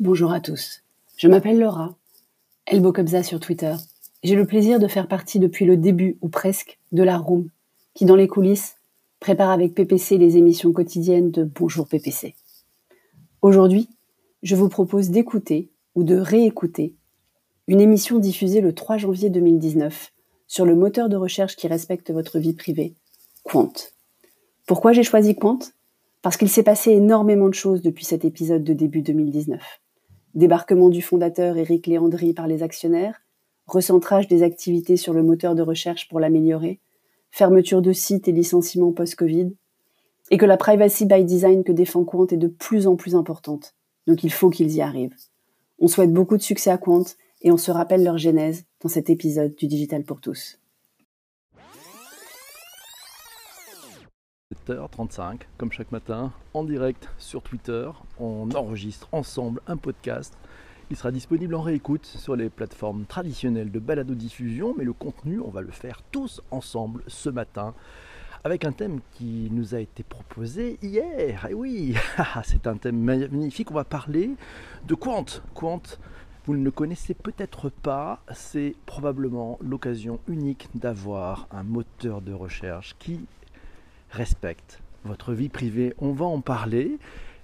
Bonjour à tous. Je m'appelle Laura, Elbo sur Twitter. J'ai le plaisir de faire partie depuis le début, ou presque, de la Room, qui dans les coulisses prépare avec PPC les émissions quotidiennes de Bonjour PPC. Aujourd'hui, je vous propose d'écouter ou de réécouter une émission diffusée le 3 janvier 2019 sur le moteur de recherche qui respecte votre vie privée, Quant. Pourquoi j'ai choisi Quant? Parce qu'il s'est passé énormément de choses depuis cet épisode de début 2019. Débarquement du fondateur Eric Léandry par les actionnaires, recentrage des activités sur le moteur de recherche pour l'améliorer, fermeture de sites et licenciements post-Covid, et que la privacy by design que défend Quant est de plus en plus importante. Donc il faut qu'ils y arrivent. On souhaite beaucoup de succès à Quant et on se rappelle leur genèse dans cet épisode du Digital pour tous. 7h35, comme chaque matin, en direct sur Twitter, on enregistre ensemble un podcast. Il sera disponible en réécoute sur les plateformes traditionnelles de balado-diffusion, mais le contenu, on va le faire tous ensemble ce matin avec un thème qui nous a été proposé hier. Et oui, c'est un thème magnifique. On va parler de Quant. Quant, vous ne le connaissez peut-être pas, c'est probablement l'occasion unique d'avoir un moteur de recherche qui respecte votre vie privée. On va en parler.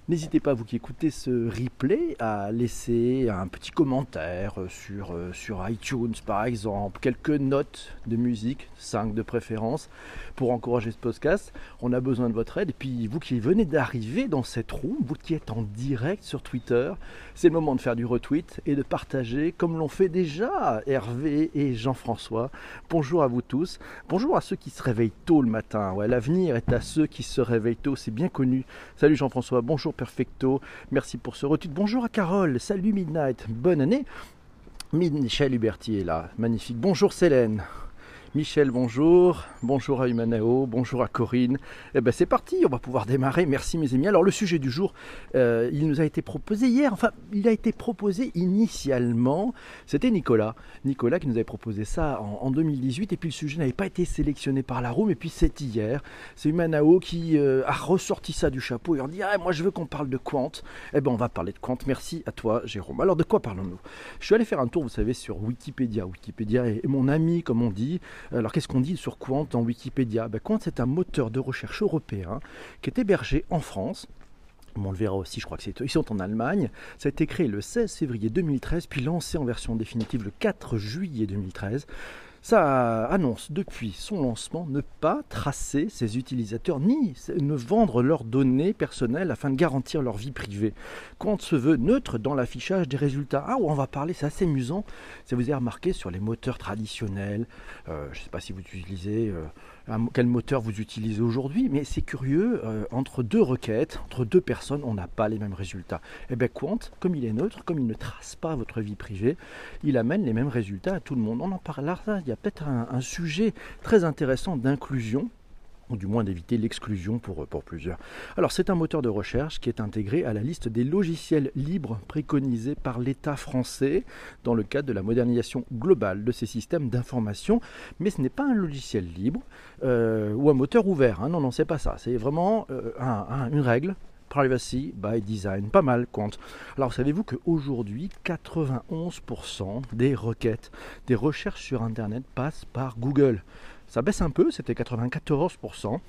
N'hésitez pas, vous qui écoutez ce replay, à laisser un petit commentaire sur, euh, sur iTunes par exemple, quelques notes de musique, 5 de préférence, pour encourager ce podcast. On a besoin de votre aide. Et puis vous qui venez d'arriver dans cette roue, vous qui êtes en direct sur Twitter, c'est le moment de faire du retweet et de partager comme l'ont fait déjà Hervé et Jean-François. Bonjour à vous tous. Bonjour à ceux qui se réveillent tôt le matin. L'avenir est à ceux qui se réveillent tôt, c'est bien connu. Salut Jean-François, bonjour perfecto. Merci pour ce retweet. Bonjour à Carole. Salut Midnight. Bonne année. Michel Huberti est là. Magnifique. Bonjour Célène. Michel, bonjour. Bonjour à Humanao. Bonjour à Corinne. Eh ben c'est parti, on va pouvoir démarrer. Merci mes amis. Alors le sujet du jour, euh, il nous a été proposé hier. Enfin, il a été proposé initialement. C'était Nicolas. Nicolas qui nous avait proposé ça en, 2018. Et puis le sujet n'avait pas été sélectionné par la room. Et puis c'est hier. C'est Humanao qui euh, a ressorti ça du chapeau et on dit ah moi je veux qu'on parle de Quant. Eh ben on va parler de Quant. Merci à toi Jérôme. Alors de quoi parlons-nous? Je suis allé faire un tour, vous savez, sur Wikipédia. Wikipédia est mon ami, comme on dit. Alors qu'est-ce qu'on dit sur Quant en Wikipédia? Ben, Quant c'est un moteur de recherche européen qui est hébergé en France on le verra aussi, je crois que c'est ils sont en Allemagne. Ça a été créé le 16 février 2013, puis lancé en version définitive le 4 juillet 2013. Ça annonce depuis son lancement ne pas tracer ses utilisateurs ni ne vendre leurs données personnelles afin de garantir leur vie privée. Quant se veut neutre dans l'affichage des résultats. Ah, on va parler, c'est assez amusant. Ça vous avez remarqué sur les moteurs traditionnels. Euh, je ne sais pas si vous utilisez. Euh, quel moteur vous utilisez aujourd'hui, mais c'est curieux, euh, entre deux requêtes, entre deux personnes, on n'a pas les mêmes résultats. Et eh bien Quant, comme il est neutre, comme il ne trace pas votre vie privée, il amène les mêmes résultats à tout le monde. On en parle là, il y a peut-être un sujet très intéressant d'inclusion ou du moins d'éviter l'exclusion pour, pour plusieurs. Alors c'est un moteur de recherche qui est intégré à la liste des logiciels libres préconisés par l'État français dans le cadre de la modernisation globale de ces systèmes d'information, mais ce n'est pas un logiciel libre euh, ou un moteur ouvert, hein. non, non, c'est pas ça, c'est vraiment euh, une règle Privacy by Design, pas mal compte. Alors savez-vous qu'aujourd'hui 91% des requêtes, des recherches sur Internet passent par Google? Ça baisse un peu, c'était 94%.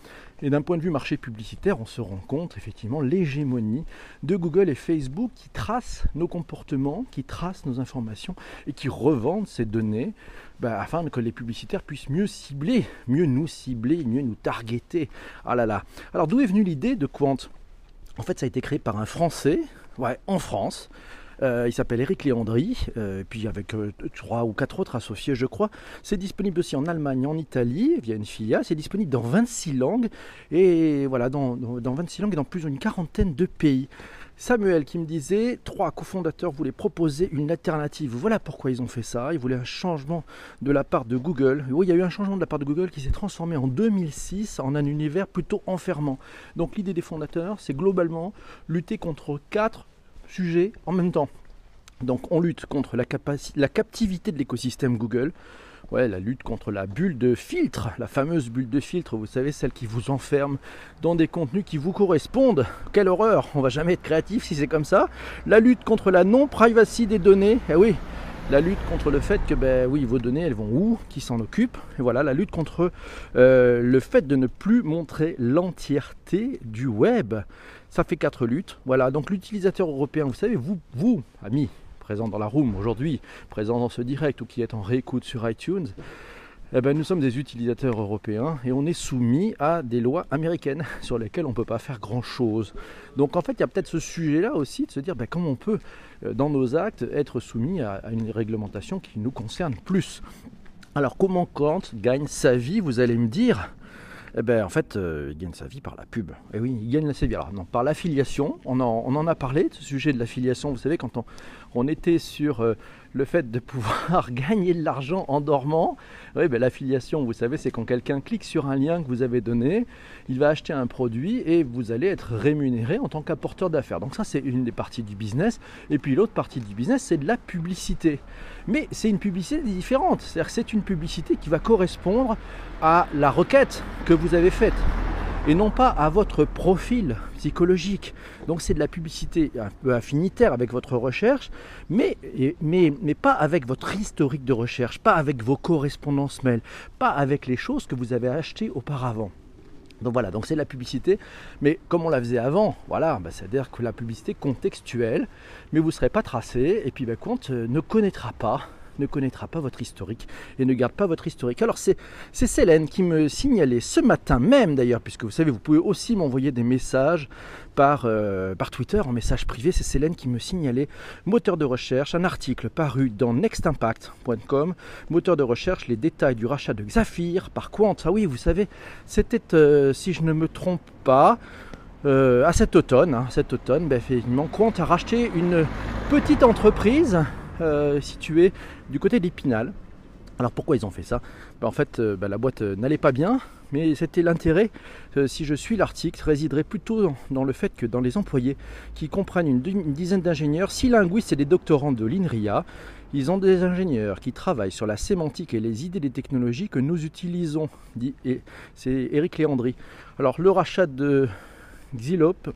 Et d'un point de vue marché publicitaire, on se rend compte effectivement l'hégémonie de Google et Facebook qui tracent nos comportements, qui tracent nos informations et qui revendent ces données bah, afin que les publicitaires puissent mieux cibler, mieux nous cibler, mieux nous targeter. Ah là là. Alors d'où est venue l'idée de Quant? En fait, ça a été créé par un Français, ouais, en France, il s'appelle Eric Léandry, euh, puis avec euh, trois ou quatre autres associés, je crois. C'est disponible aussi en Allemagne, en Italie, via une filiale. C'est disponible dans 26 langues, et voilà, dans, dans, 26 langues et dans plus d'une quarantaine de pays. Samuel qui me disait, trois cofondateurs voulaient proposer une alternative. Voilà pourquoi ils ont fait ça. Ils voulaient un changement de la part de Google. oui, il y a eu un changement de la part de Google qui s'est transformé en 2006 en un univers plutôt enfermant. Donc l'idée des fondateurs, c'est globalement lutter contre quatre sujets en même temps. Donc on lutte contre la, captivité de l'écosystème Google Ouais, la lutte contre la bulle de filtre, la fameuse bulle de filtre, vous savez, celle qui vous enferme dans des contenus qui vous correspondent. Quelle horreur, on va jamais être créatif si c'est comme ça. La lutte contre la non-privacy des données, eh oui, la lutte contre le fait que ben oui vos données elles vont où, qui s'en occupe, et voilà la lutte contre euh, le fait de ne plus montrer l'entièreté du web. Ça fait quatre luttes. Voilà donc l'utilisateur européen, vous savez vous vous amis présents dans la room aujourd'hui, présents dans ce direct ou qui est en réécoute sur iTunes. Eh ben, nous sommes des utilisateurs européens et on est soumis à des lois américaines sur lesquelles on ne peut pas faire grand-chose. Donc en fait, il y a peut-être ce sujet-là aussi de se dire ben, comment on peut, euh, dans nos actes, être soumis à, une réglementation qui nous concerne plus. Alors comment Kant gagne sa vie, vous allez me dire eh ben, en fait, euh, il gagne sa vie par la pub. Et eh oui, il gagne sa vie. Alors, non, par l'affiliation, on en, a parlé ce sujet de l'affiliation. Vous savez, quand on, on était sur euh, le fait de pouvoir gagner de l'argent en dormant. Oui, ben, l'affiliation, vous savez, c'est quand quelqu'un clique sur un lien que vous avez donné, il va acheter un produit et vous allez être rémunéré en tant qu'apporteur d'affaires. Donc ça, c'est une des parties du business. Et puis l'autre partie du business, c'est de la publicité. Mais c'est une publicité différente. C'est-à-dire c'est une publicité qui va correspondre à la requête que vous avez faite et non pas à votre profil psychologique. Donc c'est de la publicité un peu affinitaire avec votre recherche, mais, pas avec votre historique de recherche, pas avec vos correspondances mail, pas avec les choses que vous avez achetées auparavant. Donc voilà, donc c'est la publicité, mais comme on la faisait avant, voilà, bah, c'est-à-dire que la publicité contextuelle, mais vous ne serez pas tracé, et puis bah, compte euh, ne connaîtra pas ne connaîtra pas votre historique et ne garde pas votre historique. Alors c'est Célène qui me signalait ce matin même d'ailleurs, puisque vous savez, vous pouvez aussi m'envoyer des messages par, euh, Twitter en message privé. C'est Célène qui me signalait, moteur de recherche, un article paru dans nextimpact.com, moteur de recherche, les détails du rachat de Xafir par Quant. Ah oui, vous savez, c'était, euh, si je ne me trompe pas, euh, à cet automne, hein, cet automne, ben, effectivement, Quant a racheté une petite entreprise euh, situé du côté d'Épinal. Alors pourquoi ils ont fait ça ben, En fait, euh, ben, la boîte euh, n'allait pas bien, mais c'était l'intérêt, si je suis l'article, résiderait plutôt dans, le fait que dans les employés qui comprennent une, dizaine d'ingénieurs, six linguistes et des doctorants de l'INRIA, ils ont des ingénieurs qui travaillent sur la sémantique et les idées des technologies que nous utilisons. Dit, et c'est Eric Léandry. Alors le rachat de Xylope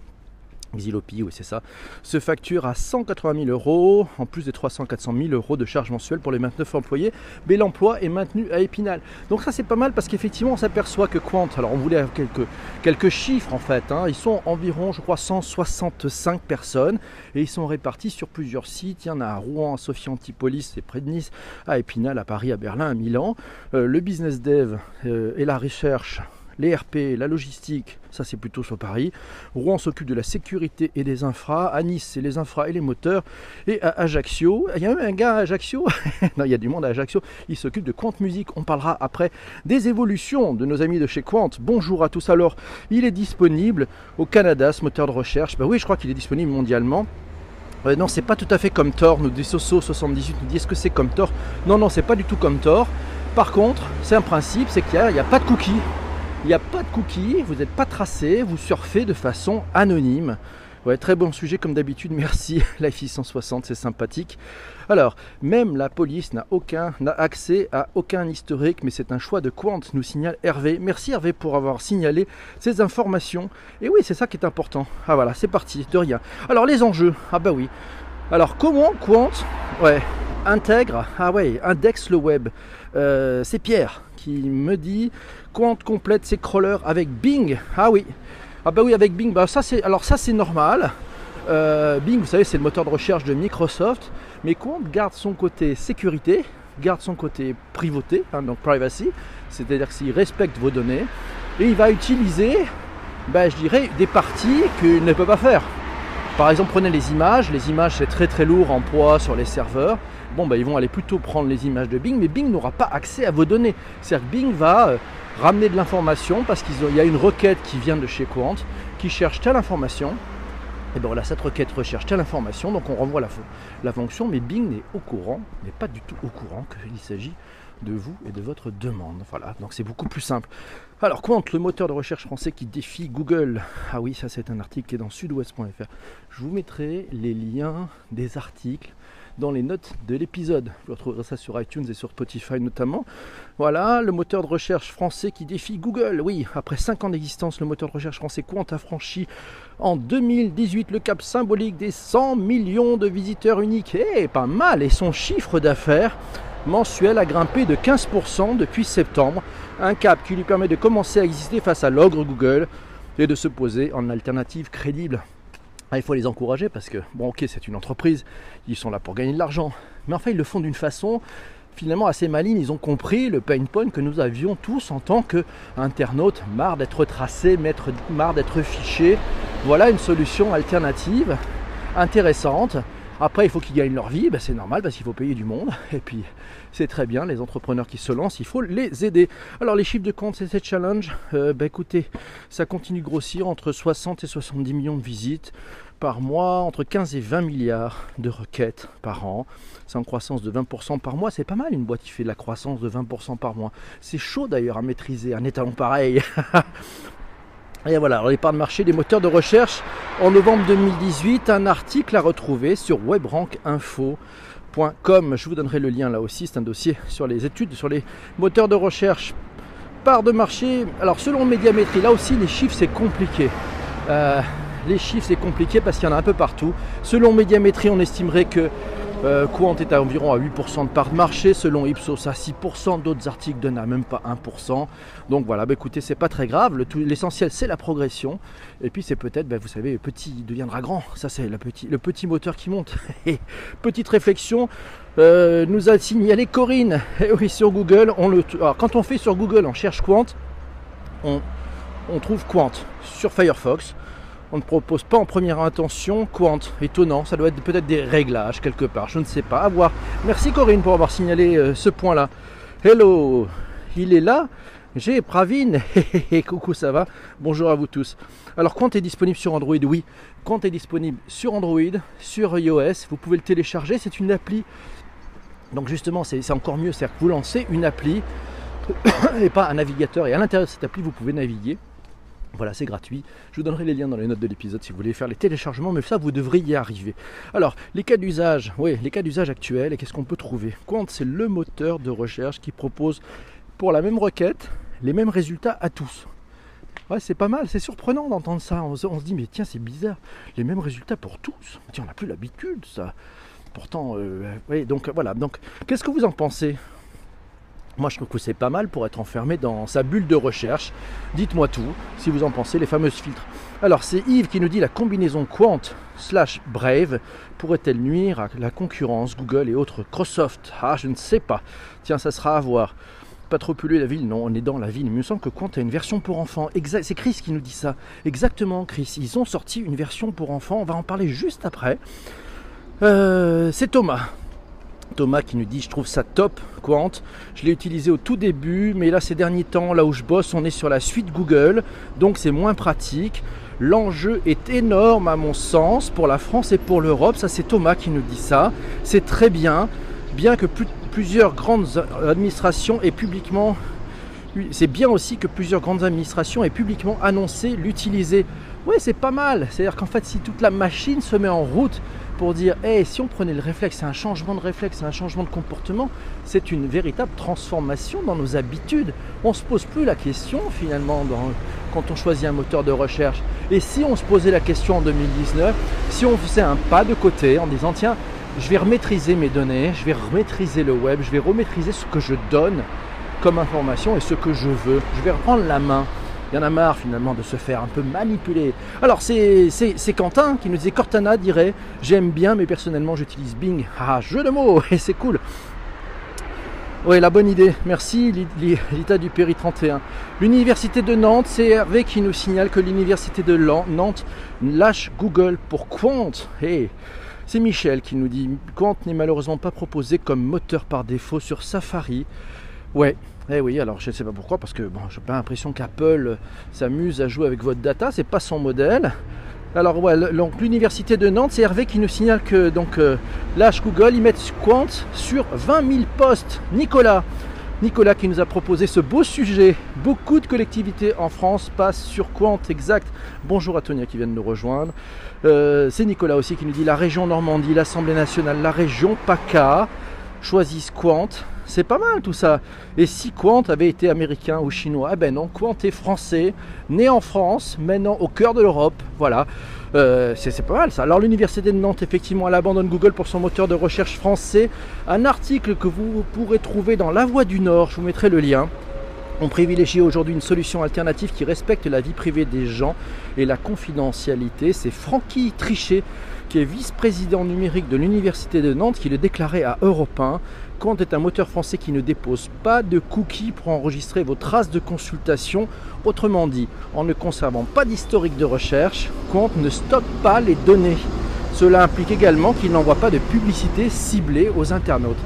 Xilopi, oui c'est ça, se facture à 180 000 euros, en plus des 300-400 000 euros de charges mensuelles pour les 29 employés, mais l'emploi est maintenu à Épinal. Donc ça c'est pas mal parce qu'effectivement on s'aperçoit que Quant, alors on voulait quelques, quelques chiffres en fait, hein. ils sont environ je crois 165 personnes et ils sont répartis sur plusieurs sites, il y en a à Rouen, à Sophie Antipolis, c'est près de Nice, à Épinal, à Paris, à Berlin, à Milan. Euh, le business dev euh, et la recherche les RP, la logistique, ça c'est plutôt sur Paris. Rouen s'occupe de la sécurité et des infras. À Nice, c'est les infras et les moteurs. Et à Ajaccio, il y a même un gars à Ajaccio, non, il y a du monde à Ajaccio, il s'occupe de Quant Music. On parlera après des évolutions de nos amis de chez Quant. Bonjour à tous. Alors, il est disponible au Canada, ce moteur de recherche. Ben oui, je crois qu'il est disponible mondialement. Euh, non, c'est pas tout à fait comme Thor, nous dit Soso78 nous dit est-ce que c'est comme Thor? Non, non, c'est pas du tout comme Thor. Par contre, c'est un principe, c'est qu'il n'y a, a, pas de cookies. Il n'y a pas de cookies, vous n'êtes pas tracé, vous surfez de façon anonyme. Ouais, très bon sujet comme d'habitude, merci. Life 660, c'est sympathique. Alors, même la police n'a aucun n'a accès à aucun historique, mais c'est un choix de Quant, nous signale Hervé. Merci Hervé pour avoir signalé ces informations. Et oui, c'est ça qui est important. Ah voilà, c'est parti, de rien. Alors les enjeux, ah bah oui. Alors comment Quant, ouais, intègre, ah ouais, indexe le web. Euh, c'est Pierre qui me dit Quant complète ses crawlers avec Bing? Ah oui, ah bah oui avec Bing. Bah ça c'est alors ça c'est normal. Euh, Bing, vous savez, c'est le moteur de recherche de Microsoft, mais Quant garde son côté sécurité, garde son côté privauté, hein, donc privacy, c'est-à-dire qu'il respecte vos données, et il va utiliser, bah, je dirais, des parties qu'il ne peut pas faire. Par exemple, prenez les images. Les images, c'est très très lourd en poids sur les serveurs. Bon, bah, ils vont aller plutôt prendre les images de Bing, mais Bing n'aura pas accès à vos données. C'est-à-dire que Bing va euh, ramener de l'information parce qu'il y a une requête qui vient de chez Quant qui cherche telle information. Et bien voilà, cette requête recherche telle information, donc on renvoie la, la fonction, mais Bing n'est au courant, n'est pas du tout au courant qu'il s'agit de vous et de votre demande. Voilà, donc c'est beaucoup plus simple. Alors, Quant, le moteur de recherche français qui défie Google. Ah oui, ça c'est un article qui est dans sudouest.fr. Je vous mettrai les liens des articles dans les notes de l'épisode. Vous retrouverez ça sur iTunes et sur Spotify notamment. Voilà, le moteur de recherche français qui défie Google. Oui, après 5 ans d'existence, le moteur de recherche français Quant a franchi en 2018 le cap symbolique des 100 millions de visiteurs uniques. Eh, pas mal Et son chiffre d'affaires mensuel a grimpé de 15% depuis septembre. Un cap qui lui permet de commencer à exister face à l'ogre Google et de se poser en alternative crédible. Ah, il faut les encourager parce que, bon, ok, c'est une entreprise, ils sont là pour gagner de l'argent. Mais enfin, ils le font d'une façon finalement assez maligne. Ils ont compris le pain point que nous avions tous en tant qu'internautes, marre d'être tracés, marre d'être fichés. Voilà une solution alternative intéressante après, il faut qu'ils gagnent leur vie, ben, c'est normal parce qu'il faut payer du monde. Et puis, c'est très bien, les entrepreneurs qui se lancent, il faut les aider. Alors, les chiffres de compte, c'est cette challenge. Euh, ben, écoutez, ça continue de grossir entre 60 et 70 millions de visites par mois, entre 15 et 20 milliards de requêtes par an. C'est en croissance de 20% par mois. C'est pas mal une boîte qui fait de la croissance de 20% par mois. C'est chaud d'ailleurs à maîtriser un étalon pareil. Et voilà, les parts de marché des moteurs de recherche en novembre 2018, un article à retrouver sur webrankinfo.com. Je vous donnerai le lien là aussi, c'est un dossier sur les études sur les moteurs de recherche. Part de marché, alors selon Médiamétrie, là aussi les chiffres c'est compliqué. Euh, les chiffres c'est compliqué parce qu'il y en a un peu partout. Selon Médiamétrie, on estimerait que euh, Quant est à environ à 8% de part de marché, selon Ipsos à 6%, d'autres articles donnent à même pas 1%. Donc voilà, bah écoutez, c'est pas très grave, l'essentiel c'est la progression. Et puis c'est peut-être, bah, vous savez, petit deviendra grand, ça c'est le petit, moteur qui monte. Petite réflexion, euh, nous a signalé Corinne, et eh oui sur Google, on le, alors, quand on fait sur Google, on cherche Quant, on trouve Quant sur Firefox on ne propose pas en première intention Quant. Étonnant, ça doit être peut-être des réglages quelque part, je ne sais pas. À voir. Merci Corinne pour avoir signalé euh, ce point-là. Hello, il est là j'ai Pravin, coucou ça va? Bonjour à vous tous. Alors Quant est disponible sur Android, oui. Quant est disponible sur Android, sur iOS, vous pouvez le télécharger, c'est une appli. Donc justement c'est encore mieux, c'est-à-dire que vous lancez une appli et pas un navigateur et à l'intérieur de cette appli vous pouvez naviguer voilà, c'est gratuit. Je vous donnerai les liens dans les notes de l'épisode si vous voulez faire les téléchargements, mais ça, vous devriez y arriver. Alors, les cas d'usage, oui, les cas d'usage actuels, et qu'est-ce qu'on peut trouver? Quant, c'est le moteur de recherche qui propose pour la même requête les mêmes résultats à tous. Ouais, c'est pas mal, c'est surprenant d'entendre ça. On se, dit, mais tiens, c'est bizarre, les mêmes résultats pour tous. Tiens, on n'a plus l'habitude, ça. Pourtant, euh, oui, donc voilà. Donc, qu'est-ce que vous en pensez? Moi, je trouve que c'est pas mal pour être enfermé dans sa bulle de recherche. Dites-moi tout, si vous en pensez, les fameuses filtres. Alors, c'est Yves qui nous dit la combinaison Quant slash Brave pourrait-elle nuire à la concurrence Google et autres Microsoft? Ah, je ne sais pas. Tiens, ça sera à voir. Pas trop polluer la ville Non, on est dans la ville. Il me semble que Quant a une version pour enfants. C'est Chris qui nous dit ça. Exactement, Chris. Ils ont sorti une version pour enfants. On va en parler juste après. Euh, c'est Thomas Thomas qui nous dit je trouve ça top Quant. Je l'ai utilisé au tout début, mais là ces derniers temps, là où je bosse, on est sur la suite Google, donc c'est moins pratique. L'enjeu est énorme à mon sens pour la France et pour l'Europe. Ça c'est Thomas qui nous dit ça. C'est très bien, bien que plusieurs grandes administrations aient publiquement c'est bien aussi que plusieurs grandes administrations aient publiquement annoncé l'utiliser. Oui, c'est pas mal. C'est-à-dire qu'en fait, si toute la machine se met en route pour dire hey, si on prenait le réflexe, c'est un changement de réflexe, c'est un changement de comportement, c'est une véritable transformation dans nos habitudes. On ne se pose plus la question finalement quand on choisit un moteur de recherche. Et si on se posait la question en 2019, si on faisait un pas de côté en disant tiens, je vais remaîtriser mes données, je vais remaîtriser le web, je vais remaîtriser ce que je donne comme information et ce que je veux, je vais reprendre la main il y en a marre finalement de se faire un peu manipuler. Alors c'est Quentin qui nous disait Cortana dirait j'aime bien mais personnellement j'utilise Bing. Ah jeu de mots et c'est cool. Oui, la bonne idée. Merci, Lita du Péri 31. L'université de Nantes, c'est Hervé qui nous signale que l'université de Nantes lâche Google pour Quant. Hey, c'est Michel qui nous dit Quant n'est malheureusement pas proposé comme moteur par défaut sur Safari. Ouais, eh oui, alors je ne sais pas pourquoi, parce que bon, j'ai pas l'impression qu'Apple s'amuse à jouer avec votre data, c'est pas son modèle. Alors ouais, donc l'université de Nantes, c'est Hervé qui nous signale que donc euh, Google, ils mettent Quant sur 20 000 postes. Nicolas, Nicolas qui nous a proposé ce beau sujet. Beaucoup de collectivités en France passent sur Quant exact. Bonjour à Tonia qui vient de nous rejoindre. Euh, c'est Nicolas aussi qui nous dit la région Normandie, l'Assemblée nationale, la région PACA choisissent Quant. C'est pas mal tout ça. Et si Quant avait été américain ou chinois Eh ben non, Quant est français, né en France, maintenant au cœur de l'Europe. Voilà. Euh, c'est pas mal ça. Alors l'université de Nantes, effectivement, elle abandonne Google pour son moteur de recherche français. Un article que vous pourrez trouver dans La Voix du Nord, je vous mettrai le lien. On privilégie aujourd'hui une solution alternative qui respecte la vie privée des gens et la confidentialité. C'est Francky Trichet, qui est vice-président numérique de l'Université de Nantes, qui le déclarait à Europe 1. Quant est un moteur français qui ne dépose pas de cookies pour enregistrer vos traces de consultation? Autrement dit, en ne conservant pas d'historique de recherche, Quant ne stocke pas les données. Cela implique également qu'il n'envoie pas de publicité ciblée aux internautes.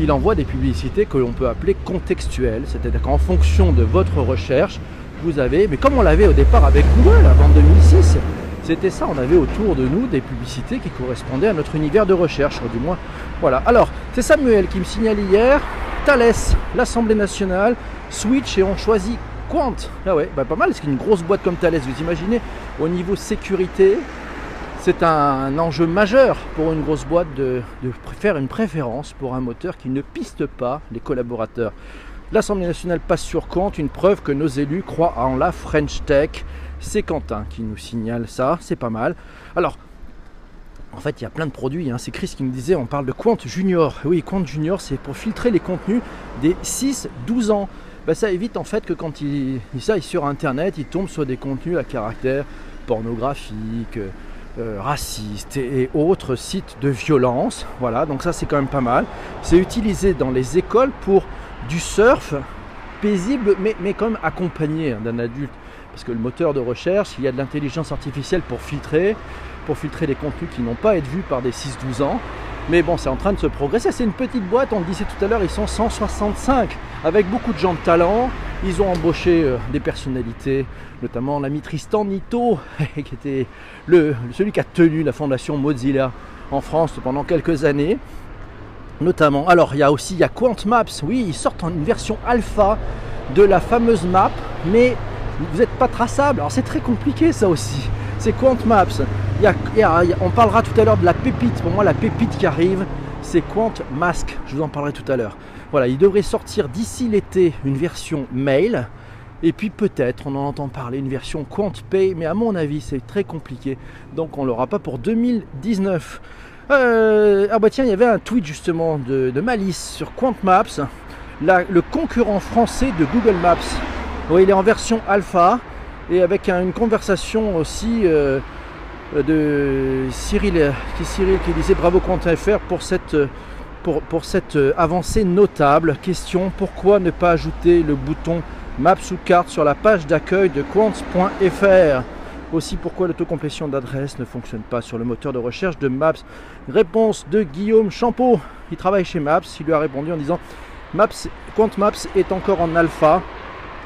Il envoie des publicités que l'on peut appeler contextuelles, c'est-à-dire qu'en fonction de votre recherche, vous avez, mais comme on l'avait au départ avec Google avant 2006, c'était ça, on avait autour de nous des publicités qui correspondaient à notre univers de recherche, du moins. Voilà. Alors, c'est Samuel qui me signale hier, Thales, l'Assemblée nationale, Switch et on choisit Quant. Ah ouais, bah pas mal, c'est une grosse boîte comme Thales, vous imaginez, au niveau sécurité, c'est un enjeu majeur pour une grosse boîte de, de, faire une préférence pour un moteur qui ne piste pas les collaborateurs. L'Assemblée nationale passe sur Quant, une preuve que nos élus croient en la French Tech. C'est Quentin qui nous signale ça, c'est pas mal. Alors, en fait, il y a plein de produits. Hein. C'est Chris qui me disait, on parle de Quant Junior. Oui, Quant Junior, c'est pour filtrer les contenus des 6-12 ans. Ben, ça évite en fait que quand il, ça, il sur Internet, il tombe sur des contenus à caractère pornographique, euh, racistes et, et, autres sites de violence. Voilà, donc ça c'est quand même pas mal. C'est utilisé dans les écoles pour du surf paisible, mais, mais quand même accompagné hein, d'un adulte parce que le moteur de recherche, il y a de l'intelligence artificielle pour filtrer, pour filtrer les contenus qui n'ont pas être vus par des 6-12 ans. Mais bon, c'est en train de se progresser. C'est une petite boîte, on le disait tout à l'heure, ils sont 165, avec beaucoup de gens de talent. Ils ont embauché euh, des personnalités, notamment l'ami Tristan Nito, qui était le, celui qui a tenu la fondation Mozilla en France pendant quelques années. Notamment, alors il y a aussi il y a Quant Maps, oui, ils sortent en une version alpha de la fameuse map, mais vous n'êtes pas traçable. Alors c'est très compliqué ça aussi. C'est Quant Maps. on parlera tout à l'heure de la pépite. Pour moi, la pépite qui arrive, c'est Quant Mask. Je vous en parlerai tout à l'heure. Voilà, il devrait sortir d'ici l'été une version mail. Et puis peut-être, on en entend parler, une version Quant Pay. Mais à mon avis, c'est très compliqué. Donc on l'aura pas pour 2019. Euh, ah bah tiens, il y avait un tweet justement de, Malice sur Quant Maps. le concurrent français de Google Maps. Il est en version alpha et avec une conversation aussi euh, de Cyril qui, Cyril qui disait bravo FR pour cette, pour, pour cette avancée notable. Question pourquoi ne pas ajouter le bouton Maps ou carte sur la page d'accueil de quant.fr aussi pourquoi l'autocomplétion d'adresse ne fonctionne pas sur le moteur de recherche de Maps? Réponse de Guillaume Champeau. Il travaille chez Maps. Il lui a répondu en disant Maps, Quant Maps est encore en alpha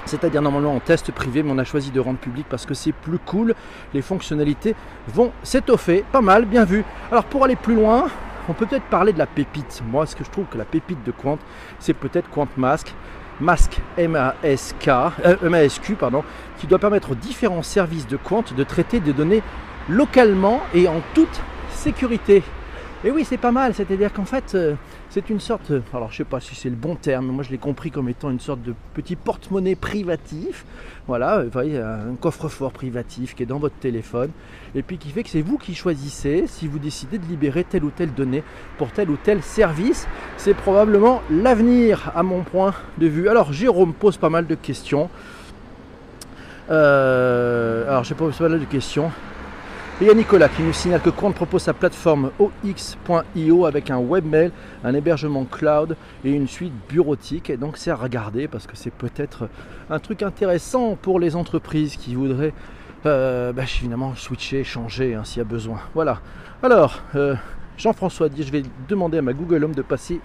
c'est-à-dire normalement en test privé, mais on a choisi de rendre public parce que c'est plus cool. Les fonctionnalités vont s'étoffer, pas mal, bien vu. Alors pour aller plus loin, on peut peut-être parler de la pépite. Moi, ce que je trouve que la pépite de Quant, c'est peut-être Quant Mask. Mask M-A-S-Q, pardon, qui doit permettre aux différents services de Quant de traiter des données localement et en toute sécurité. Et oui, c'est pas mal, c'est-à-dire qu'en fait, euh, c'est une sorte, alors je sais pas si c'est le bon terme, moi je l'ai compris comme étant une sorte de petit porte-monnaie privatif. Voilà, vous voyez, un coffre-fort privatif qui est dans votre téléphone et puis qui fait que c'est vous qui choisissez si vous décidez de libérer telle ou telle donnée pour tel ou tel service. C'est probablement l'avenir à mon point de vue. Alors Jérôme pose pas mal de questions. Euh, alors je pose pas mal de questions. Et il y a Nicolas qui nous signale que Quant propose sa plateforme OX.io avec un webmail, un hébergement cloud et une suite bureautique. Et donc c'est à regarder parce que c'est peut-être un truc intéressant pour les entreprises qui voudraient euh, bah, évidemment switcher, changer hein, s'il y a besoin. Voilà. Alors, euh, Jean-François dit je vais demander à ma Google Home de passer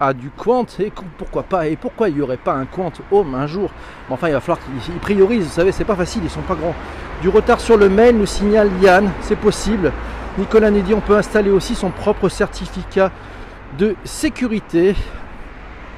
à du Quant et pourquoi pas et pourquoi il n'y aurait pas un Quant Home un jour? Enfin il va falloir qu'ils priorisent vous savez c'est pas facile ils sont pas grands du retard sur le mail, nous signale Yann, c'est possible. Nicolas dit on peut installer aussi son propre certificat de sécurité.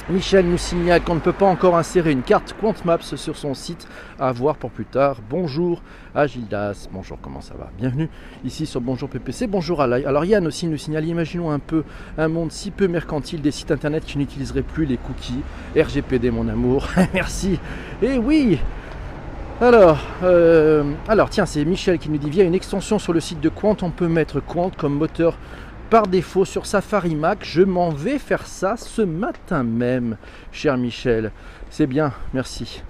Michel nous signale qu'on ne peut pas encore insérer une carte QuantMaps sur son site à voir pour plus tard. Bonjour à Gildas, bonjour, comment ça va? Bienvenue ici sur Bonjour PPC, bonjour à Alors Yann aussi nous signale, imaginons un peu un monde si peu mercantile des sites internet qui n'utiliseraient plus les cookies. RGPD mon amour, merci. Et oui, alors, euh, alors tiens, c'est Michel qui nous dit via une extension sur le site de Quant, on peut mettre Quant comme moteur par défaut sur Safari Mac. Je m'en vais faire ça ce matin même, cher Michel. C'est bien, merci.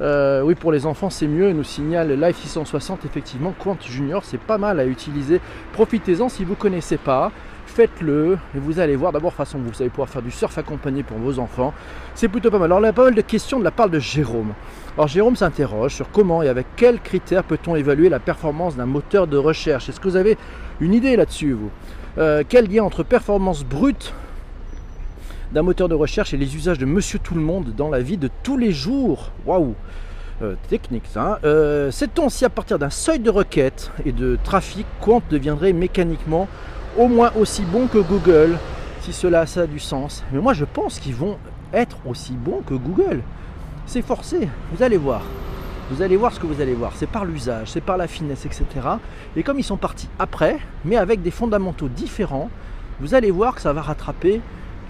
Euh, oui, pour les enfants, c'est mieux, nous signale Live 660. Effectivement, Quant Junior, c'est pas mal à utiliser. Profitez-en si vous connaissez pas. Faites-le et vous allez voir. D'abord, façon, vous allez pouvoir faire du surf accompagné pour vos enfants. C'est plutôt pas mal. Alors, il y a pas mal de questions de la part de Jérôme. Alors, Jérôme s'interroge sur comment et avec quels critères peut-on évaluer la performance d'un moteur de recherche. Est-ce que vous avez une idée là-dessus, vous? Euh, quel lien entre performance brute d'un moteur de recherche et les usages de Monsieur Tout le Monde dans la vie de tous les jours? Waouh euh, Technique ça. Hein. Euh, sait-on si à partir d'un seuil de requête et de trafic, Quant deviendrait mécaniquement au moins aussi bon que Google Si cela a du sens. Mais moi je pense qu'ils vont être aussi bons que Google. C'est forcé, vous allez voir. Vous allez voir ce que vous allez voir. C'est par l'usage, c'est par la finesse, etc. Et comme ils sont partis après, mais avec des fondamentaux différents, vous allez voir que ça va rattraper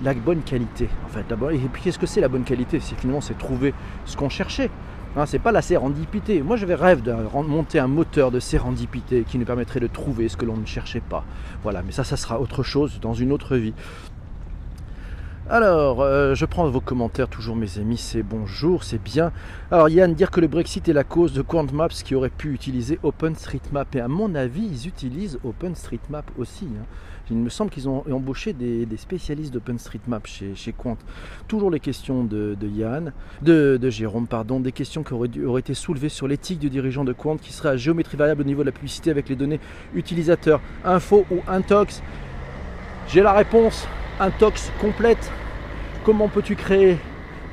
la bonne qualité. En fait, d'abord, et puis qu'est-ce que c'est la bonne qualité? C'est finalement c'est trouver ce qu'on cherchait. C'est pas la sérendipité. Moi, j'avais rêve de monter un moteur de sérendipité qui nous permettrait de trouver ce que l'on ne cherchait pas. Voilà, mais ça, ça sera autre chose dans une autre vie. Alors, euh, je prends vos commentaires toujours mes amis, c'est bonjour, c'est bien. Alors Yann, dire que le Brexit est la cause de QuantMaps qui aurait pu utiliser OpenStreetMap. Et à mon avis, ils utilisent OpenStreetMap aussi. Hein. Il me semble qu'ils ont embauché des, spécialistes d'OpenStreetMap chez, chez Quant. Toujours les questions de, Yann, de, Jérôme, pardon, des questions qui auraient, auraient été soulevées sur l'éthique du dirigeant de Quant qui serait à géométrie variable au niveau de la publicité avec les données utilisateurs. Info ou Intox J'ai la réponse. Intox complète. Comment peux-tu créer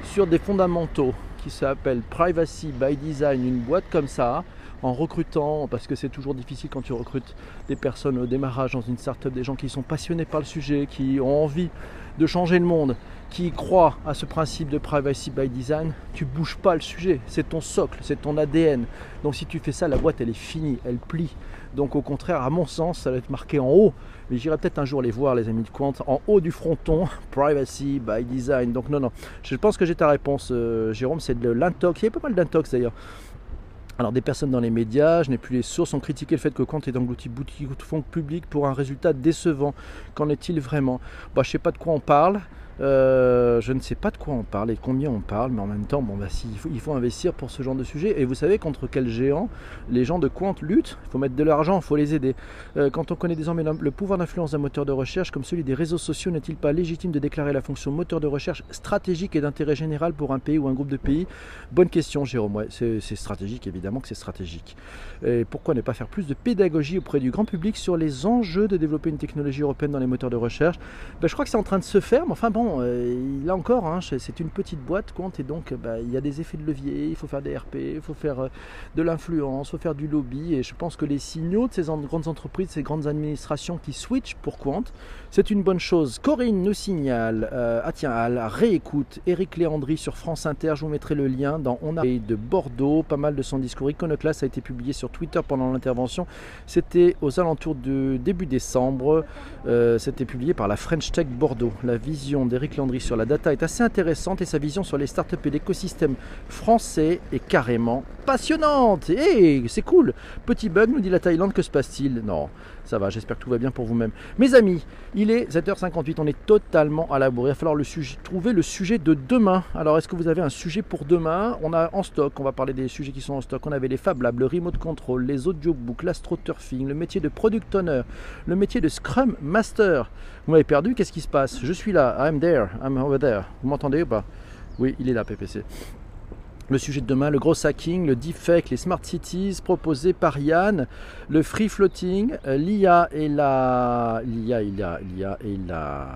sur des fondamentaux qui s'appellent Privacy by Design une boîte comme ça en recrutant, parce que c'est toujours difficile quand tu recrutes des personnes au démarrage dans une startup, des gens qui sont passionnés par le sujet, qui ont envie de changer le monde, qui croient à ce principe de privacy by design, tu bouges pas le sujet, c'est ton socle, c'est ton ADN. Donc si tu fais ça, la boîte elle est finie, elle plie. Donc au contraire, à mon sens, ça va être marqué en haut. Mais j'irai peut-être un jour les voir, les amis de Quant, en haut du fronton, privacy by design. Donc non, non. Je pense que j'ai ta réponse, euh, Jérôme, c'est de l'intox. Il y a pas mal d'intox d'ailleurs. Alors des personnes dans les médias, je n'ai plus les sources, ont critiqué le fait que Quant est englouti boutique de fonds publics pour un résultat décevant. Qu'en est-il vraiment? Bah, Je ne sais pas de quoi on parle. Euh, je ne sais pas de quoi on parle et combien on parle, mais en même temps, bon, bah, il, faut, investir pour ce genre de sujet. Et vous savez contre quel géant les gens de Quant luttent? Il faut mettre de l'argent, il faut les aider. Euh, quand on connaît désormais le pouvoir d'influence d'un moteur de recherche comme celui des réseaux sociaux, n'est-il pas légitime de déclarer la fonction moteur de recherche stratégique et d'intérêt général pour un pays ou un groupe de pays? Bonne question, Jérôme. C'est stratégique, évidemment que c'est stratégique. Et pourquoi ne pas faire plus de pédagogie auprès du grand public sur les enjeux de développer une technologie européenne dans les moteurs de recherche? Ben, Je crois que c'est en train de se faire, mais enfin bon, euh, là encore, hein, c'est une petite boîte compte et donc bah, il y a des effets de levier, il faut faire des RP, il faut faire euh, de l'influence, il faut faire du lobby et je pense que les signaux de ces grandes entreprises, ces grandes administrations qui switchent pour Quant, c'est une bonne chose. Corinne nous signale, euh, ah à la réécoute, Eric Léandry sur France Inter, je vous mettrai le lien dans On a de Bordeaux, pas mal de son discours iconoclaste a été publié sur Twitter pendant l'intervention, c'était aux alentours de début décembre, c'était publié par la French Tech Bordeaux, la vision des Eric Landry sur la data est assez intéressante et sa vision sur les startups et l'écosystème français est carrément passionnante. Et c'est cool. Petit bug, nous dit la Thaïlande, que se passe-t-il? Non, ça va, j'espère que tout va bien pour vous-même. Mes amis, il est 7h58, on est totalement à la bourre. Il va falloir trouver le sujet de demain. Alors, est-ce que vous avez un sujet pour demain? On a en stock, on va parler des sujets qui sont en stock. On avait les Fab Labs, le Remote Control, les Audiobooks, l'astroturfing, le métier de Product Owner, le métier de Scrum Master. Vous m'avez perdu, qu'est-ce qui se passe? Je suis là, I'm there, I'm over there. Vous m'entendez ou pas? Oui, il est là, PPC. Le sujet de demain, le gros hacking, le deepfake, les smart cities proposés par Yann, le free floating, euh, l'IA et la. L'IA, l'IA, l'IA et la.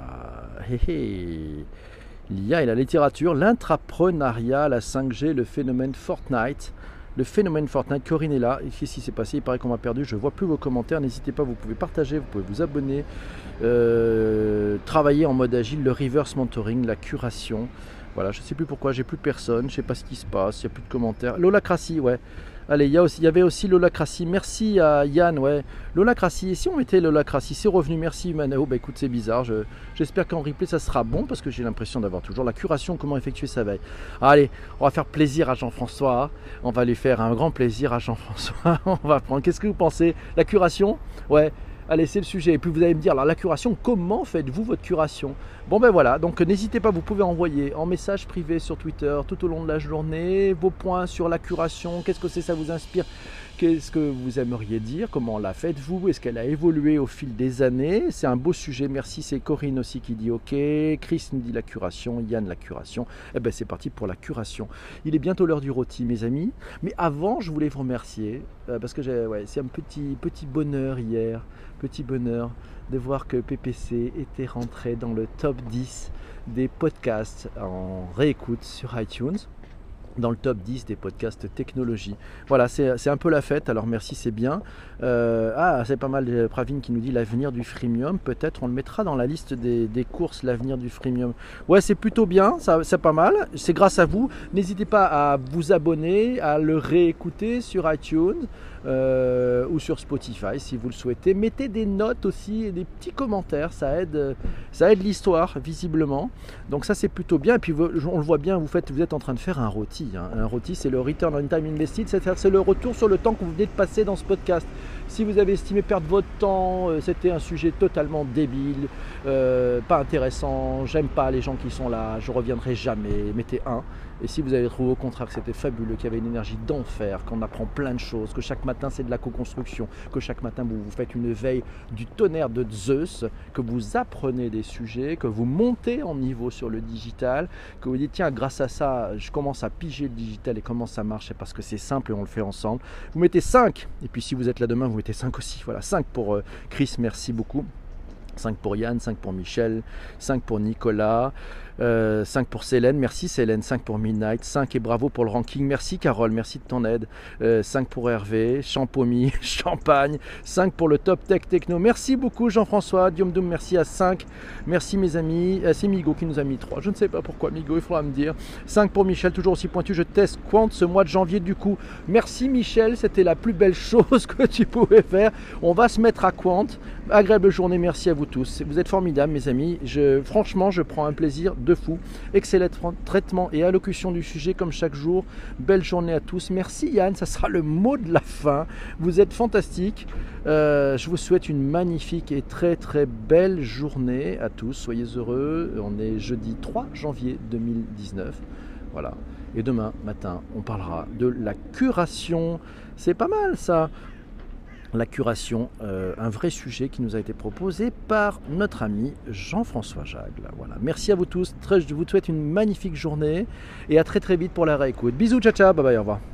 L'IA et la littérature, l'intrapreneuriat, la 5G, le phénomène Fortnite. Le phénomène Fortnite, Corinne est là. Qu'est-ce qui s'est passé? Il paraît qu'on m'a perdu. Je vois plus vos commentaires. N'hésitez pas, vous pouvez partager, vous pouvez vous abonner. Euh, travailler en mode agile, le reverse mentoring, la curation. Voilà, je ne sais plus pourquoi, j'ai plus personne, je ne sais pas ce qui se passe, il n'y a plus de commentaires. L'holacratie, ouais. Allez, il y, avait aussi l'holacratie. Merci à Yann, ouais. L'holacratie, et si on mettait l'holacratie, c'est revenu, merci Manao. Bah écoute, c'est bizarre, j'espère qu'en replay ça sera bon parce que j'ai l'impression d'avoir toujours la curation, comment effectuer sa veille. Allez, on va faire plaisir à Jean-François, on va lui faire un grand plaisir à Jean-François. on va prendre, qu'est-ce que vous pensez? La curation? Ouais, Allez, c'est le sujet. Et puis vous allez me dire, alors la curation, comment faites-vous votre curation? Bon ben voilà, donc n'hésitez pas, vous pouvez envoyer en message privé sur Twitter tout au long de la journée vos points sur la curation, qu'est-ce que c'est, ça vous inspire Qu'est-ce que vous aimeriez dire? Comment la faites-vous Est-ce qu'elle a évolué au fil des années? C'est un beau sujet. Merci. C'est Corinne aussi qui dit OK. Chris nous dit la curation. Yann la curation. Eh ben c'est parti pour la curation. Il est bientôt l'heure du rôti, mes amis. Mais avant, je voulais vous remercier euh, parce que c'est un petit petit bonheur hier, petit bonheur de voir que PPC était rentré dans le top 10 des podcasts en réécoute sur iTunes dans le top 10 des podcasts technologie. Voilà, c'est un peu la fête, alors merci, c'est bien. Euh, ah, c'est pas mal, euh, Pravin qui nous dit l'avenir du freemium, peut-être on le mettra dans la liste des, courses, l'avenir du freemium. Ouais, c'est plutôt bien, c'est pas mal, c'est grâce à vous. N'hésitez pas à vous abonner, à le réécouter sur iTunes. Euh, ou sur Spotify si vous le souhaitez. Mettez des notes aussi des petits commentaires, ça aide, ça aide l'histoire visiblement. Donc ça c'est plutôt bien. Et puis on le voit bien, vous, faites, vous êtes en train de faire un rôti. Hein. Un rôti c'est le return on time invested, c'est-à-dire c'est le retour sur le temps que vous venez de passer dans ce podcast. Si vous avez estimé perdre votre temps, euh, c'était un sujet totalement débile, euh, pas intéressant, j'aime pas les gens qui sont là, je reviendrai jamais, mettez un. Et si vous avez trouvé au contraire que c'était fabuleux, qu'il y avait une énergie d'enfer, qu'on apprend plein de choses, que chaque matin c'est de la co-construction, que chaque matin vous, vous faites une veille du tonnerre de Zeus, que vous apprenez des sujets, que vous montez en niveau sur le digital, que vous dites tiens grâce à ça je commence à piger le digital et comment ça marche, parce que c'est simple et on le fait ensemble. Vous mettez 5, et puis si vous êtes là demain vous mettez 5 aussi. Voilà, 5 pour euh, Chris, merci beaucoup. 5 pour Yann, 5 pour Michel, 5 pour Nicolas, 5 euh, pour Célène, merci Célène, 5 pour Midnight, 5 et bravo pour le ranking, merci Carole, merci de ton aide, 5 euh, pour Hervé, Champomy, Champagne, 5 pour le Top Tech Techno, merci beaucoup Jean-François, Diom Doom, merci à 5, merci mes amis, euh, c'est Migo qui nous a mis 3, je ne sais pas pourquoi Migo, il faudra me dire, 5 pour Michel, toujours aussi pointu, je teste Quant ce mois de janvier du coup, merci Michel, c'était la plus belle chose que tu pouvais faire, on va se mettre à Quant, agréable journée, merci à vous tous, vous êtes formidables mes amis, franchement je prends un plaisir de fou. Excellent traitement et allocution du sujet comme chaque jour. Belle journée à tous. Merci Yann, ça sera le mot de la fin. Vous êtes fantastiques. Euh, je vous souhaite une magnifique et très très belle journée à tous. Soyez heureux. On est jeudi 3 janvier 2019. Voilà. Et demain matin, on parlera de la curation. C'est pas mal ça la curation, euh, un vrai sujet qui nous a été proposé par notre ami Jean-François Jagle. Voilà. Merci à vous tous, je vous souhaite une magnifique journée et à très très vite pour la réécoute. Bisous, ciao ciao, bye bye, au revoir.